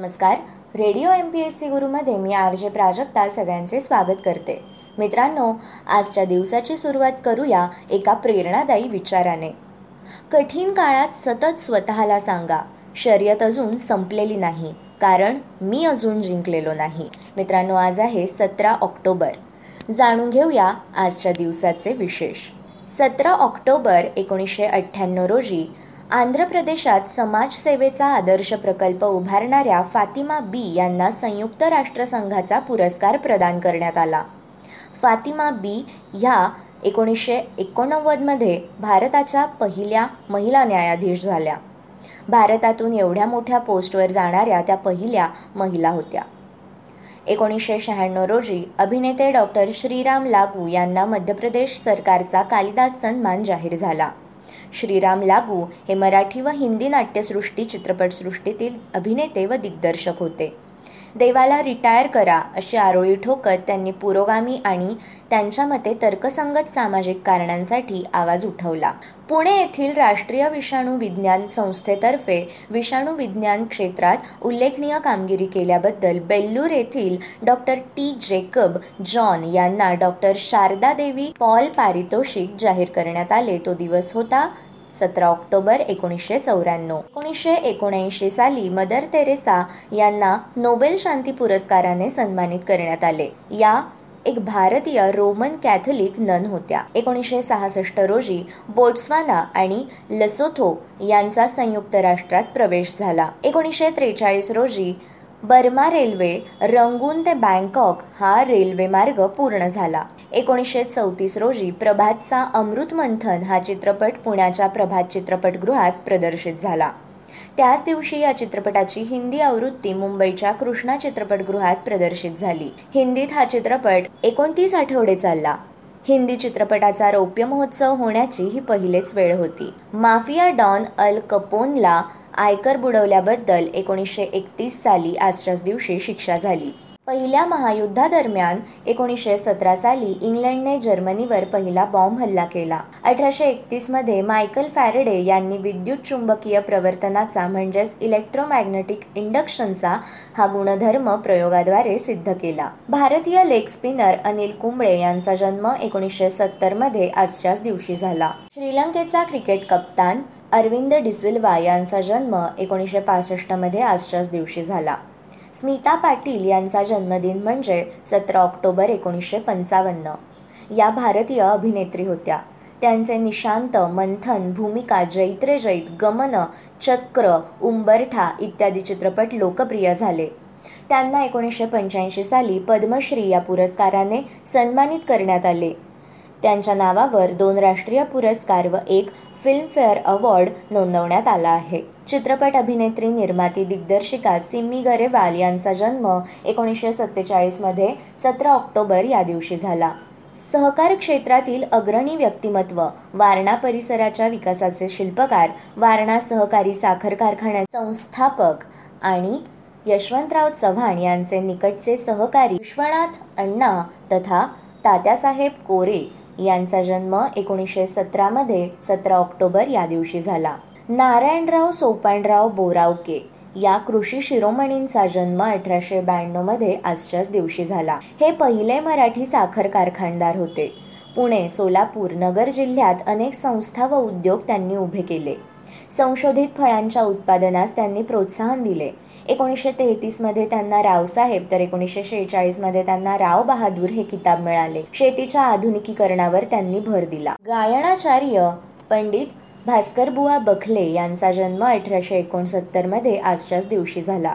नमस्कार. Radio M P S C गुरुमध्ये मी R J Prajakta सगळ्यांचे स्वागत करते. मित्रांनो आजच्या दिवसाची सुरुवात करूया एका प्रेरणादायी विचाराने. कठीण काळात सतत स्वतःला सांगा शर्यत अजून संपलेली नाही कारण मी अजून जिंकलेलो नाही. मित्रांनो आज आहे सतरा ऑक्टोबर. जाणून घेऊया आजच्या दिवसाचे विशेष. सतरा ऑक्टोबर एकोणीसशे अठ्ठ्याण्णव रोजी आंध्र प्रदेशात समाजसेवेचा आदर्श प्रकल्प उभारणाऱ्या फातिमा बी यांना संयुक्त राष्ट्रसंघाचा पुरस्कार प्रदान करण्यात आला. फातिमा बी ह्या एकोणीसशे एकोणनव्वदमध्ये भारताच्या पहिल्या महिला न्यायाधीश झाल्या. भारतातून एवढ्या मोठ्या पोस्टवर जाणाऱ्या त्या पहिल्या महिला होत्या. एकोणीसशे शहाण्णव रोजी अभिनेते डॉक्टर श्रीराम लागू यांना मध्य प्रदेश सरकारचा कालिदास सन्मान जाहीर झाला. श्रीराम लागू हे मराठी व हिंदी नाट्यसृष्टी चित्रपटसृष्टीतील अभिनेते व दिग्दर्शक होते. देवाला रिटायर करा अशी आरोळी ठोकत त्यांनी पुरोगामी आणि त्यांच्या मते तर्कसंगत सामाजिक कारणांसाठी आवाज उठवला. पुणे येथील राष्ट्रीय विषाणू विज्ञान संस्थेतर्फे विषाणू विज्ञान क्षेत्रात उल्लेखनीय कामगिरी केल्याबद्दल बेल्लूर येथील डॉक्टर टी. जेकब जॉन यांना डॉक्टर शारदा देवी पॉल पारितोषिक जाहीर करण्यात आले. तो दिवस होता सतरा ऑक्टोबर एकोणीसशे चौऱ्याण्णव. एकोणीसशे एकोणऐंशी साली मदर तेरेसा यांना नोबेल शांती पुरस्काराने सन्मानित करण्यात आले. या एक भारतीय रोमन कॅथलिक नन होत्या. एकोणीसशे सहासष्ट रोजी बोट्सवाना आणि लसोथो यांचा संयुक्त राष्ट्रात प्रवेश झाला. एकोणीसशे त्रेचाळीस रोजी बर्मा रेल्वे रंगून ते बँकॉक हा रेल्वे मार्ग पूर्ण झाला. एकोणीसशे चौतीस रोजी प्रभातचा अमृत मंथन हा चित्रपट पुण्याच्या प्रभात चित्रपटगृहात प्रदर्शित झाला. त्याच दिवशी या चित्रपटाची हिंदी आवृत्ती मुंबईच्या कृष्णा चित्रपटगृहात प्रदर्शित झाली. हिंदीत हा चित्रपट एकोणतीस आठवडे चालला. हिंदी चित्रपटाचा रौप्य महोत्सव होण्याची ही पहिलेच वेळ होती. माफिया डॉन अल कपोनला आयकर बुडवल्याबद्दल एकोणीसशे एकतीस साली आजच्याच दिवशी शिक्षा झाली. पहिल्या महायुद्धादरम्यान एकोणीसशे सतरा साली इंग्लंडने जर्मनीवर पहिला बॉम्ब हल्ला केला. अठराशे एकतीसमध्ये मायकल फॅरेडे यांनी विद्युत चुंबकीय प्रवर्तनाचा म्हणजेच इलेक्ट्रोमॅग्नेटिक इंडक्शनचा हा गुणधर्म प्रयोगाद्वारे सिद्ध केला. भारतीय लेग स्पिनर अनिल कुंबळे यांचा जन्म एकोणीसशे सत्तरमध्ये आजच्याच दिवशी झाला. श्रीलंकेचा क्रिकेट कप्तान अरविंद डिसिल्वा यांचा जन्म एकोणीसशे पासष्टमध्ये आजच्याच दिवशी झाला. स्मिता पाटील यांचा जन्मदिन म्हणजे सतरा ऑक्टोबर एकोणीसशे पंचावन्न. या भारतीय अभिनेत्री होत्या. त्यांचे निशांत मंथन भूमिका जैत्रे जैत गमन चक्र उंबरठा इत्यादी चित्रपट लोकप्रिय झाले. त्यांना एकोणीसशे पंच्याऐंशी साली पद्मश्री या पुरस्काराने सन्मानित करण्यात आले. त्यांच्या नावावर दोन राष्ट्रीय पुरस्कार व एक फिल्मफेअर अवॉर्ड नोंदवण्यात आला आहे. चित्रपट अभिनेत्री निर्माती दिग्दर्शिका सिम्मी गरेवाल यांचा जन्म एकोणीसशे सत्तेचाळीसमध्ये सतरा ऑक्टोबर या दिवशी झाला. सहकार क्षेत्रातील अग्रणी व्यक्तिमत्व वारणा परिसराच्या विकासाचे शिल्पकार वारणा सहकारी साखर कारखान्याचे संस्थापक आणि यशवंतराव चव्हाण यांचे निकटचे सहकारी विश्वनाथ अण्णा तथा तात्यासाहेब कोरे यांचा जन्म एकोणीसशे सतरामध्ये सतरा ऑक्टोबर या दिवशी झाला. नारायणराव सोपानराव बोरावके या कृषी शिरोमणींचा जन्म अठराशे ब्याण्णवमध्ये आजच्याच दिवशी झाला. हे पहिले मराठी साखर कारखानदार होते. पुणे सोलापूर नगर जिल्ह्यात अनेक संस्था व उद्योग त्यांनी उभे केले. संशोधित फळांच्या उत्पादनास त्यांनी प्रोत्साहन दिले. एकोणीसशे तेहतीसमध्ये त्यांना रावसाहेब तर एकोणीसशे शेहेचाळीसमध्ये त्यांना राव बहादूर हे किताब मिळाले. शेतीच्या आधुनिकीकरणावर त्यांनी भर दिला. गायनाचार्य पंडित भास्करबुवा बखले यांचा जन्म अठराशे एकोणसत्तरमध्ये आजच्याच दिवशी झाला.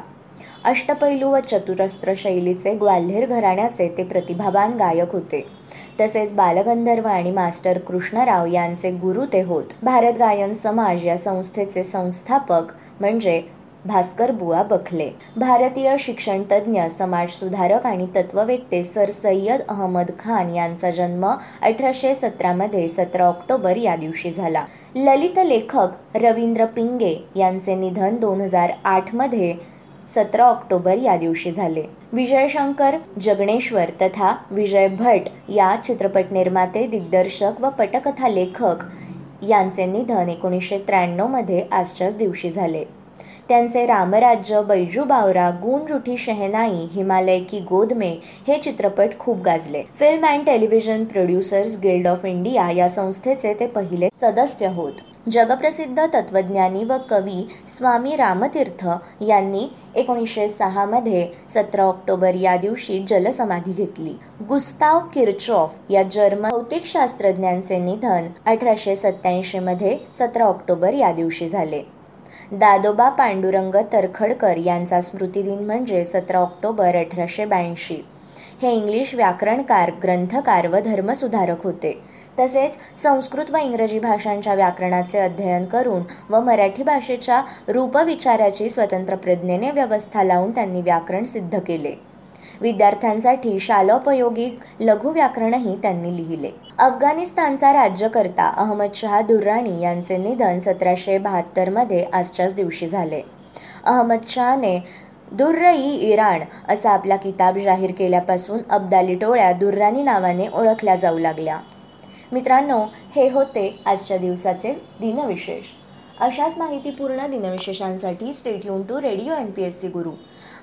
अष्टपैलू व चतुरस्त्र शैलीचे ग्वाल्हेर घराण्याचे ते प्रतिभावान गायक होते. तसेच बालगंधर्व आणि मास्टर कृष्णराव यांचे गुरु ते होत. भारत गायन समाज या संस्थेचे संस्थापक म्हणजे भास्कर बुवा बखले. भारतीय शिक्षण तज्ज्ञ समाजसुधारक आणि तत्ववेत्ते सर सय्यद अहमद खान यांचा जन्म अठराशे सतरामध्ये सतरा ऑक्टोबर या दिवशी झाला. ललित लेखक रवींद्र पिंगे यांचे निधन दोन हजार आठमध्ये सतरा ऑक्टोबर या दिवशी झाले. विजयशंकर जगणेश्वर तथा विजय भट या चित्रपट निर्माते दिग्दर्शक व पटकथा लेखक यांचे निधन एकोणीसशे त्र्याण्णवमध्ये आजच्याच दिवशी झाले. त्यांचे रामराज्य बैजू बावरा गूंज उठी शहनाई हिमालय की गोद में हे चित्रपट खूप गाजले. Film and television producers guild of India या संस्थेचे ते पहिले सदस्य होत. जगप्रसिद्ध तत्वज्ञानी व कवी स्वामी रामतीर्थ यांनी एकोणीसशे सहामध्ये सतरा ऑक्टोबर या दिवशी जलसमाधी घेतली. गुस्ताव किर्चॉफ या जर्मन भौतिकशास्त्रज्ञांचे निधन अठराशे सत्याऐंशीमध्ये सतरा ऑक्टोबर या दिवशी झाले. दादोबा पांडुरंग तरखडकर यांचा स्मृतिदिन म्हणजे सतरा ऑक्टोबर अठराशे ब्याऐंशी. हे इंग्लिश व्याकरणकार ग्रंथकार व धर्मसुधारक होते. तसेच संस्कृत व इंग्रजी भाषांच्या व्याकरणाचे अध्ययन करून व मराठी भाषेच्या रूपविचाराची स्वतंत्र प्रज्ञेने व्यवस्था लावून त्यांनी व्याकरण सिद्ध केले. विद्यार्थ्यांसाठी शालोपयोगी लघु व्याकरणही त्यांनी लिहिले. अफगाणिस्तानचा राज्यकर्ता अहमद शहा दुर्राणी यांचे निधन सतराशे बहात्तरमध्ये आजच्याच दिवशी झाले. अहमद शहाने दुर्रई इराण असा आपला किताब जाहीर केल्यापासून अब्दाली टोळ्या दुर्राणी नावाने ओळखल्या जाऊ लागल्या. मित्रांनो हे होते आजच्या दिवसाचे दिनविशेष. अशाच माहितीपूर्ण दिनविशेषांसाठी stay युन to radio M P S C Guru